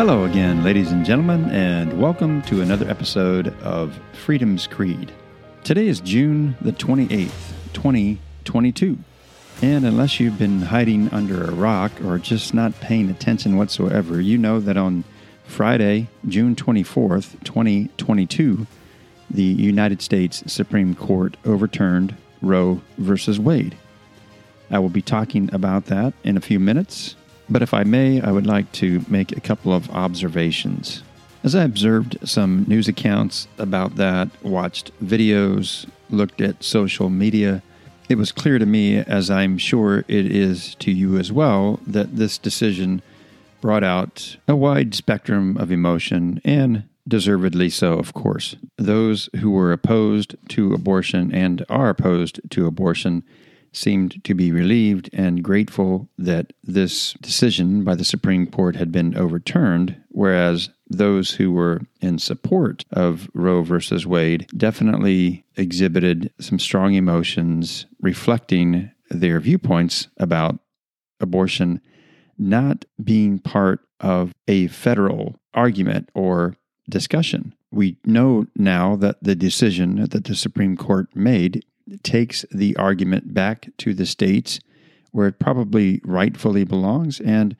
Hello again, ladies and gentlemen, and welcome to another episode of Freedom's Creed. Today is June the 28th, 2022. And unless you've been hiding under a rock or just not paying attention whatsoever, you know that on Friday, June 24th, 2022, the United States Supreme Court overturned Roe versus Wade. I will be talking about that in a few minutes, but if I may, I would like to make a couple of observations. As I observed some news accounts about that, watched videos, looked at social media, it was clear to me, as I'm sure it is to you as well, that this decision brought out a wide spectrum of emotion and deservedly so, of course. Those who were opposed to abortion and are opposed to abortion seemed to be relieved and grateful that this decision by the Supreme Court had been overturned, whereas those who were in support of Roe versus Wade definitely exhibited some strong emotions reflecting their viewpoints about abortion not being part of a federal argument or discussion. We know now that the decision that the Supreme Court made takes the argument back to the states where it probably rightfully belongs. And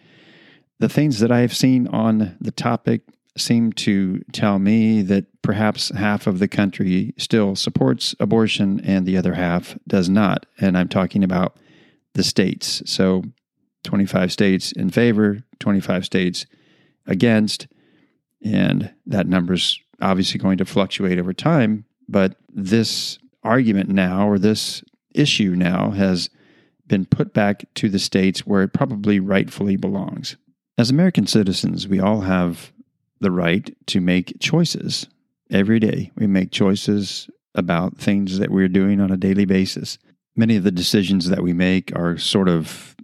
the things that I have seen on the topic seem to tell me that perhaps half of the country still supports abortion and the other half does not. And I'm talking about the states. So 25 states in favor, 25 states against. And that number's obviously going to fluctuate over time. But this argument now, or this issue now, has been put back to the states where it probably rightfully belongs. As American citizens, we all have the right to make choices every day. We make choices about things that we're doing on a daily basis. Many of the decisions that we make are sort of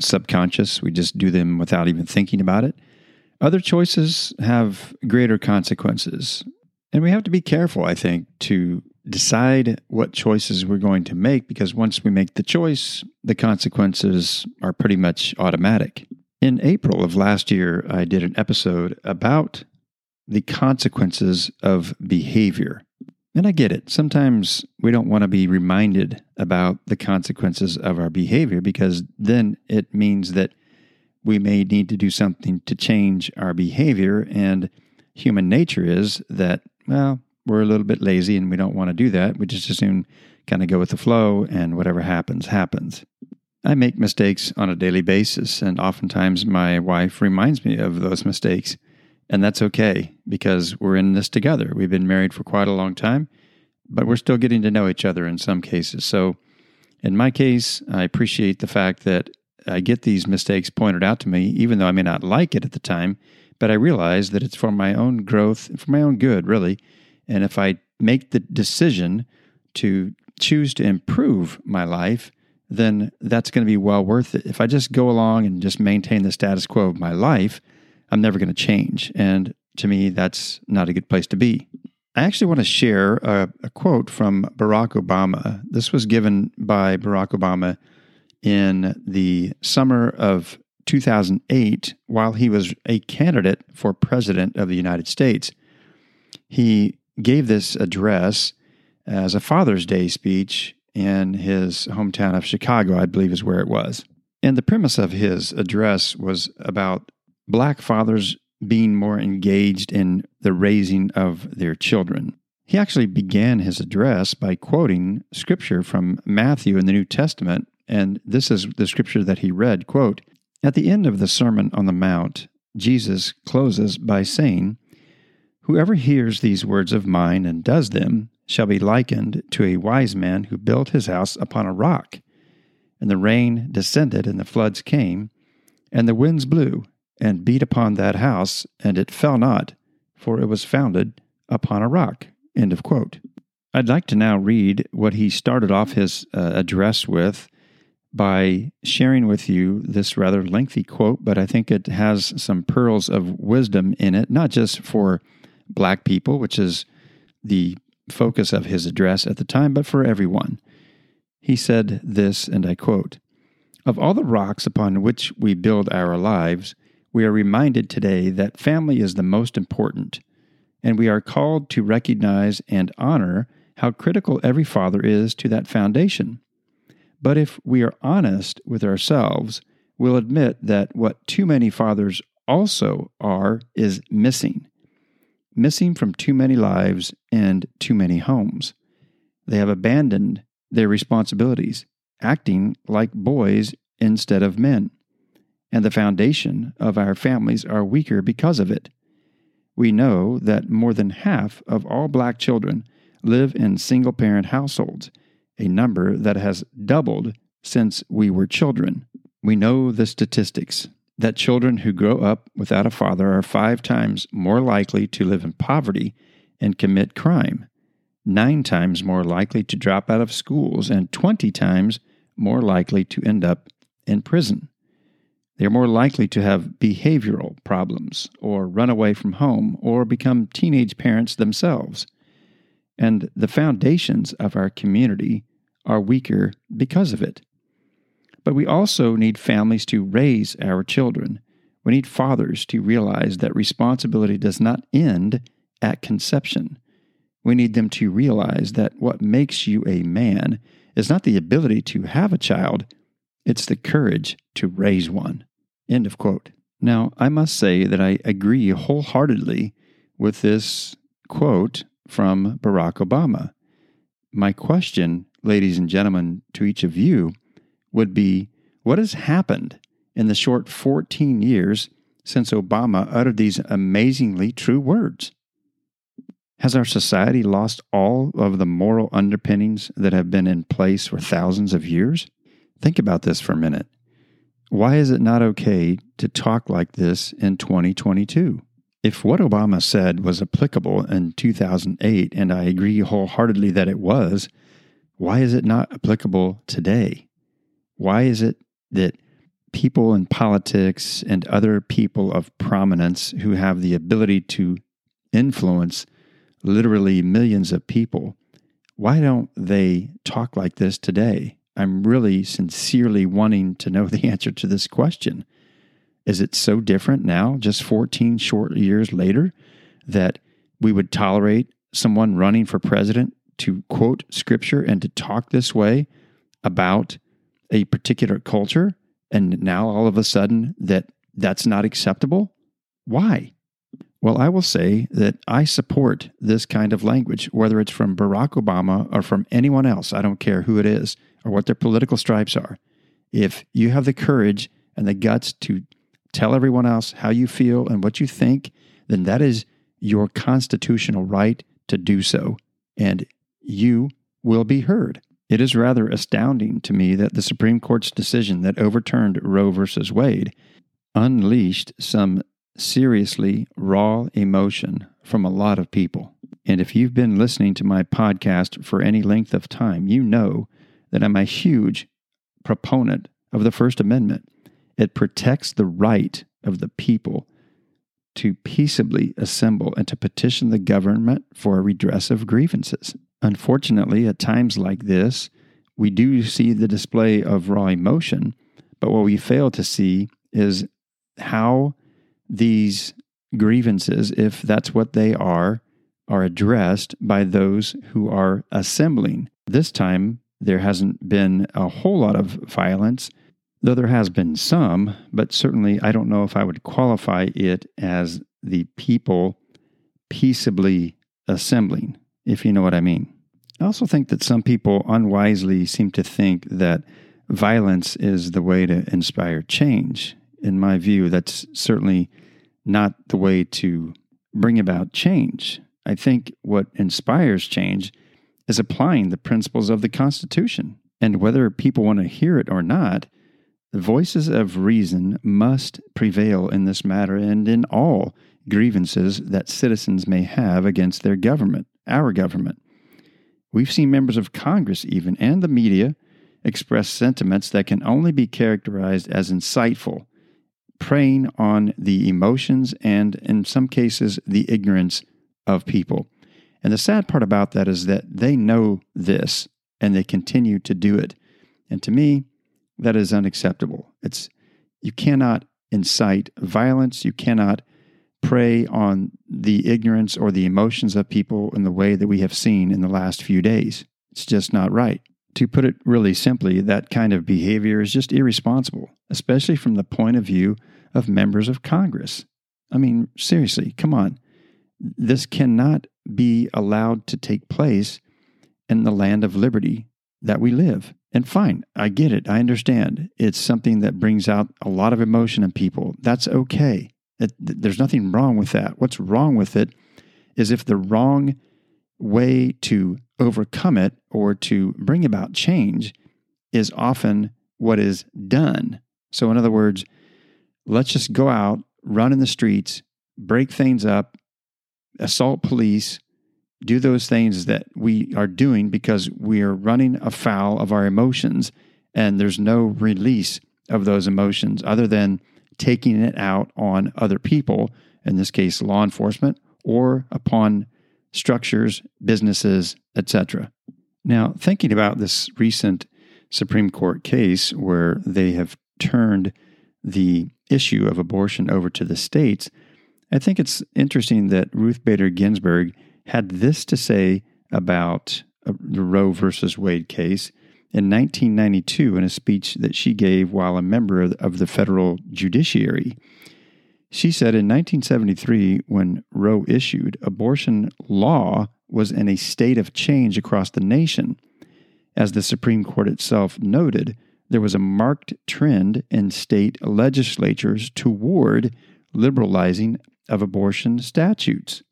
subconscious, we just do them without even thinking about it. Other choices have greater consequences. And we have to be careful, I think, to decide what choices we're going to make because once we make the choice, the consequences are pretty much automatic. In April of last year, I did an episode about the consequences of behavior. And I get it. Sometimes we don't want to be reminded about the consequences of our behavior because then it means that we may need to do something to change our behavior. And human nature is that, well, we're a little bit lazy and we don't want to do that. We just assume kind of go with the flow and whatever happens, happens. I make mistakes on a daily basis, and oftentimes my wife reminds me of those mistakes. And that's okay because we're in this together. We've been married for quite a long time, but we're still getting to know each other in some cases. So, in my case, I appreciate the fact that I get these mistakes pointed out to me, even though I may not like it at the time, but I realize that it's for my own growth, for my own good, really. And if I make the decision to choose to improve my life, then that's going to be well worth it. If I just go along and just maintain the status quo of my life, I'm never going to change. And to me, that's not a good place to be. I actually want to share a, a, quote from Barack Obama. This was given by Barack Obama in the summer of 2008 while he was a candidate for president of the United States. He gave this address as a Father's Day speech in his hometown of Chicago, I believe is where it was. And the premise of his address was about black fathers being more engaged in the raising of their children. He actually began his address by quoting scripture from Matthew in the New Testament, and this is the scripture that he read, quote, At the end of the Sermon on the Mount, Jesus closes by saying, Whoever hears these words of mine and does them shall be likened to a wise man who built his house upon a rock. And the rain descended, and the floods came, and the winds blew, and beat upon that house, and it fell not, for it was founded upon a rock. End of quote. I'd like to now read what he started off his uh, address with by sharing with you this rather lengthy quote, but I think it has some pearls of wisdom in it, not just for black people, which is the focus of his address at the time, but for everyone. He said this, and I quote Of all the rocks upon which we build our lives, we are reminded today that family is the most important, and we are called to recognize and honor how critical every father is to that foundation. But if we are honest with ourselves, we'll admit that what too many fathers also are is missing. Missing from too many lives and too many homes. They have abandoned their responsibilities, acting like boys instead of men. And the foundation of our families are weaker because of it. We know that more than half of all black children live in single parent households, a number that has doubled since we were children. We know the statistics that children who grow up without a father are five times more likely to live in poverty and commit crime, nine times more likely to drop out of schools, and 20 times more likely to end up in prison. They are more likely to have behavioral problems, or run away from home, or become teenage parents themselves. And the foundations of our community are weaker because of it. But we also need families to raise our children. We need fathers to realize that responsibility does not end at conception. We need them to realize that what makes you a man is not the ability to have a child, it's the courage to raise one. End of quote. Now, I must say that I agree wholeheartedly with this quote from Barack Obama. My question, ladies and gentlemen, to each of you would be what has happened in the short 14 years since Obama uttered these amazingly true words? Has our society lost all of the moral underpinnings that have been in place for thousands of years? Think about this for a minute. Why is it not okay to talk like this in 2022? If what Obama said was applicable in 2008, and I agree wholeheartedly that it was, why is it not applicable today? Why is it that people in politics and other people of prominence who have the ability to influence literally millions of people, why don't they talk like this today? I'm really sincerely wanting to know the answer to this question. Is it so different now, just 14 short years later, that we would tolerate someone running for president to quote scripture and to talk this way about a particular culture and now all of a sudden that that's not acceptable? Why? Well, I will say that I support this kind of language, whether it's from Barack Obama or from anyone else. I don't care who it is or what their political stripes are. If you have the courage and the guts to tell everyone else how you feel and what you think, then that is your constitutional right to do so. And you will be heard. It is rather astounding to me that the Supreme Court's decision that overturned Roe v. Wade unleashed some seriously raw emotion from a lot of people. And if you've been listening to my podcast for any length of time, you know that I'm a huge proponent of the First Amendment. It protects the right of the people to peaceably assemble and to petition the government for a redress of grievances. Unfortunately, at times like this, we do see the display of raw emotion, but what we fail to see is how these grievances, if that's what they are, are addressed by those who are assembling. This time, there hasn't been a whole lot of violence, though there has been some, but certainly I don't know if I would qualify it as the people peaceably assembling if you know what I mean. I also think that some people unwisely seem to think that violence is the way to inspire change. In my view, that's certainly not the way to bring about change. I think what inspires change is applying the principles of the Constitution. And whether people want to hear it or not, the voices of reason must prevail in this matter and in all grievances that citizens may have against their government our government. We've seen members of Congress, even, and the media express sentiments that can only be characterized as inciteful, preying on the emotions and, in some cases, the ignorance of people. And the sad part about that is that they know this and they continue to do it. And to me, that is unacceptable. It's you cannot incite violence. You cannot prey on the ignorance or the emotions of people in the way that we have seen in the last few days. It's just not right. To put it really simply, that kind of behavior is just irresponsible, especially from the point of view of members of Congress. I mean, seriously, come on. This cannot be allowed to take place in the land of liberty that we live. And fine, I get it. I understand. It's something that brings out a lot of emotion in people. That's okay. There's nothing wrong with that. What's wrong with it is if the wrong way to overcome it or to bring about change is often what is done. So, in other words, let's just go out, run in the streets, break things up, assault police, do those things that we are doing because we are running afoul of our emotions and there's no release of those emotions other than taking it out on other people, in this case, law enforcement, or upon structures, businesses, etc. Now, thinking about this recent Supreme Court case where they have turned the issue of abortion over to the states, I think it's interesting that Ruth Bader Ginsburg had this to say about uh, the Roe versus Wade case in 1992 in a speech that she gave while a member of the federal judiciary. She said in 1973, when Roe issued, abortion law was in a state of change across the nation. As the Supreme Court itself noted, there was a marked trend in state legislatures toward liberalizing of abortion statutes.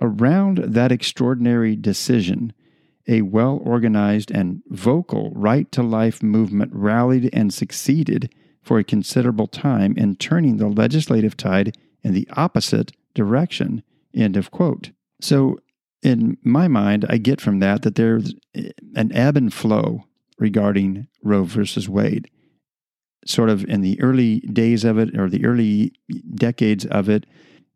Around that extraordinary decision, a well organized and vocal right to life movement rallied and succeeded for a considerable time in turning the legislative tide in the opposite direction. End of quote. So, in my mind, I get from that that there's an ebb and flow regarding Roe versus Wade. Sort of in the early days of it, or the early decades of it,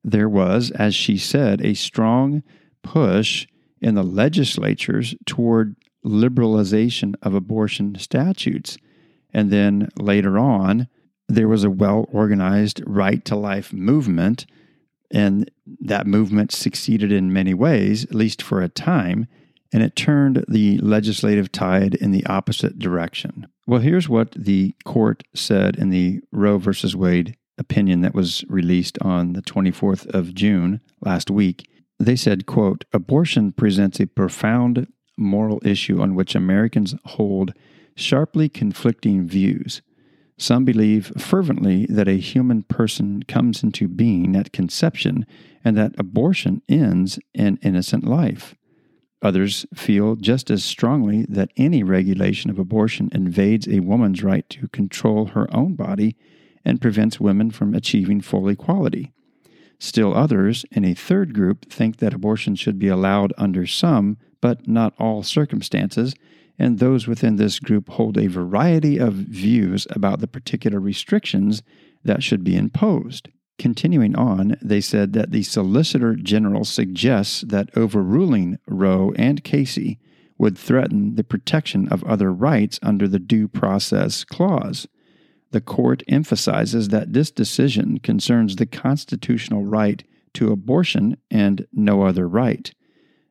there was, as she said, a strong push in the legislatures toward liberalization of abortion statutes. And then later on, there was a well organized right to life movement. And that movement succeeded in many ways, at least for a time, and it turned the legislative tide in the opposite direction. Well, here's what the court said in the Roe versus Wade opinion that was released on the 24th of June last week. They said, quote, abortion presents a profound moral issue on which Americans hold sharply conflicting views. Some believe fervently that a human person comes into being at conception and that abortion ends an innocent life. Others feel just as strongly that any regulation of abortion invades a woman's right to control her own body and prevents women from achieving full equality. Still others, in a third group, think that abortion should be allowed under some, but not all circumstances, and those within this group hold a variety of views about the particular restrictions that should be imposed. Continuing on, they said that the Solicitor General suggests that overruling Roe and Casey would threaten the protection of other rights under the Due Process Clause the court emphasizes that this decision concerns the constitutional right to abortion and no other right.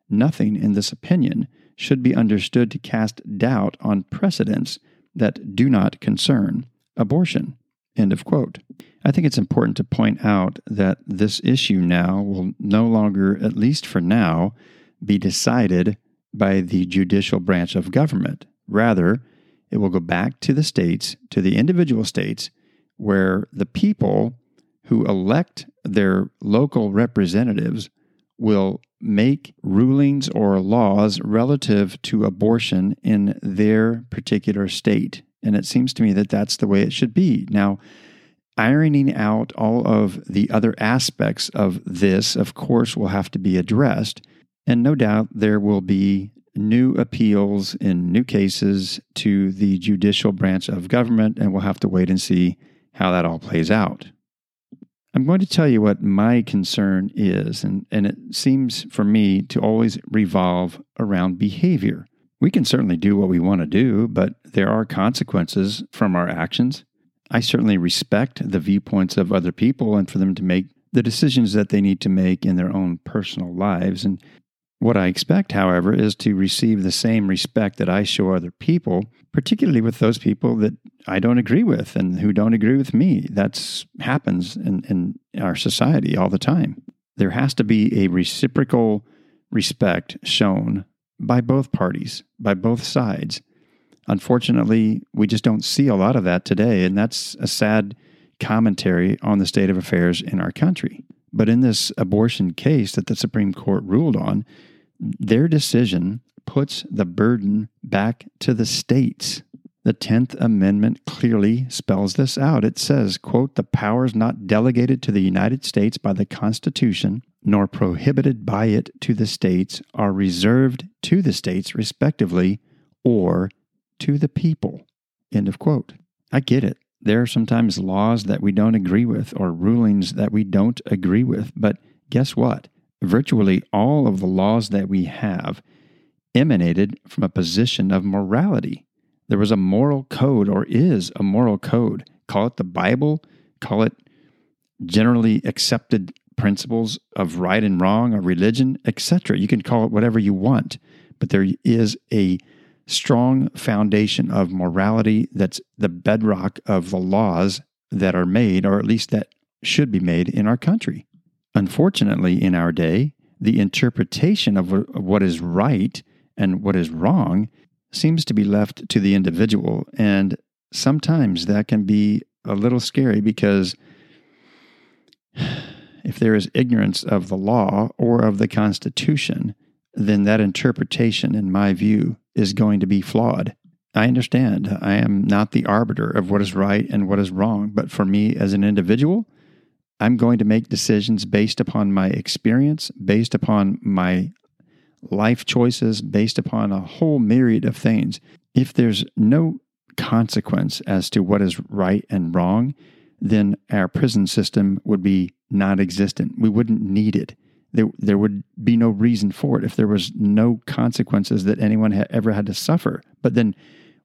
Nothing in this opinion should be understood to cast doubt on precedents that do not concern abortion. End of quote. I think it's important to point out that this issue now will no longer, at least for now, be decided by the judicial branch of government. Rather, it will go back to the states, to the individual states, where the people who elect their local representatives will make rulings or laws relative to abortion in their particular state. And it seems to me that that's the way it should be. Now, ironing out all of the other aspects of this, of course, will have to be addressed. And no doubt there will be new appeals in new cases to the judicial branch of government, and we'll have to wait and see how that all plays out. I'm going to tell you what my concern is, and, and it seems for me to always revolve around behavior. We can certainly do what we want to do, but there are consequences from our actions. I certainly respect the viewpoints of other people and for them to make the decisions that they need to make in their own personal lives. And what I expect, however, is to receive the same respect that I show other people, particularly with those people that I don't agree with and who don't agree with me. That happens in, in our society all the time. There has to be a reciprocal respect shown by both parties, by both sides. Unfortunately, we just don't see a lot of that today, and that's a sad commentary on the state of affairs in our country. But in this abortion case that the Supreme Court ruled on, their decision puts the burden back to the states. The 10th Amendment clearly spells this out. It says, quote, the powers not delegated to the United States by the Constitution nor prohibited by it to the states are reserved to the states respectively or to the people. End of quote. I get it. There are sometimes laws that we don't agree with or rulings that we don't agree with, but guess what? Virtually all of the laws that we have emanated from a position of morality. There was a moral code, or is a moral code. Call it the Bible, call it generally accepted principles of right and wrong, or religion, etc. You can call it whatever you want, but there is a strong foundation of morality that's the bedrock of the laws that are made, or at least that should be made in our country. Unfortunately, in our day, the interpretation of what is right and what is wrong seems to be left to the individual. And sometimes that can be a little scary because if there is ignorance of the law or of the Constitution, then that interpretation, in my view, is going to be flawed. I understand. I am not the arbiter of what is right and what is wrong, but for me as an individual, I'm going to make decisions based upon my experience, based upon my life choices, based upon a whole myriad of things. If there's no consequence as to what is right and wrong, then our prison system would be non existent. We wouldn't need it. There, there would be no reason for it if there was no consequences that anyone had ever had to suffer. But then,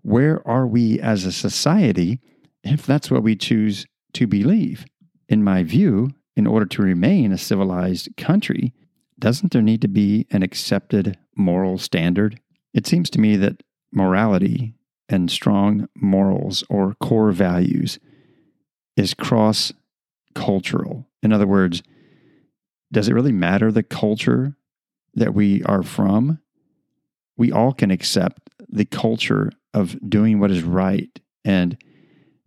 where are we as a society if that's what we choose to believe? In my view, in order to remain a civilized country, doesn't there need to be an accepted moral standard? It seems to me that morality and strong morals or core values is cross cultural. In other words, does it really matter the culture that we are from? We all can accept the culture of doing what is right and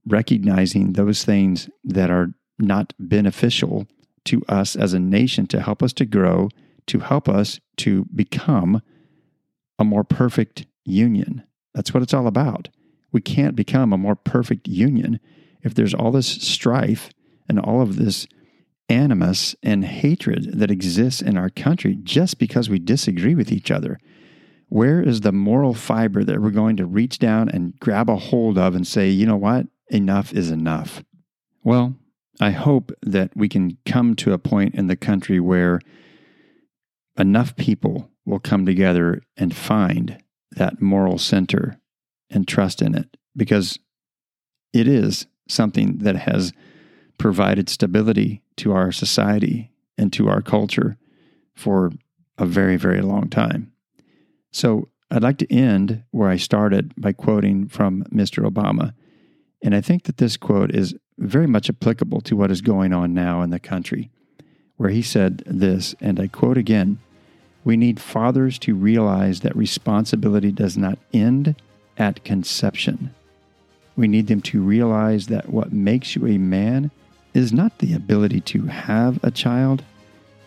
recognizing those things that are not beneficial to us as a nation to help us to grow, to help us to become a more perfect union. That's what it's all about. We can't become a more perfect union if there's all this strife and all of this animus and hatred that exists in our country just because we disagree with each other. Where is the moral fiber that we're going to reach down and grab a hold of and say, you know what? Enough is enough. Well, I hope that we can come to a point in the country where enough people will come together and find that moral center and trust in it because it is something that has provided stability to our society and to our culture for a very, very long time. So I'd like to end where I started by quoting from Mr. Obama. And I think that this quote is very much applicable to what is going on now in the country, where he said this, and I quote again We need fathers to realize that responsibility does not end at conception. We need them to realize that what makes you a man is not the ability to have a child,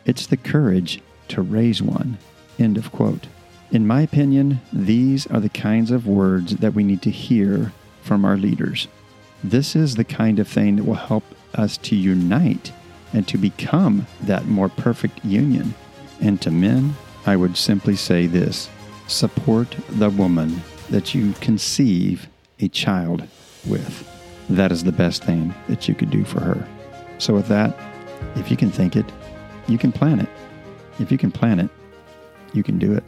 it's the courage to raise one. End of quote. In my opinion, these are the kinds of words that we need to hear from our leaders. This is the kind of thing that will help us to unite and to become that more perfect union. And to men, I would simply say this support the woman that you conceive a child with. That is the best thing that you could do for her. So, with that, if you can think it, you can plan it. If you can plan it, you can do it.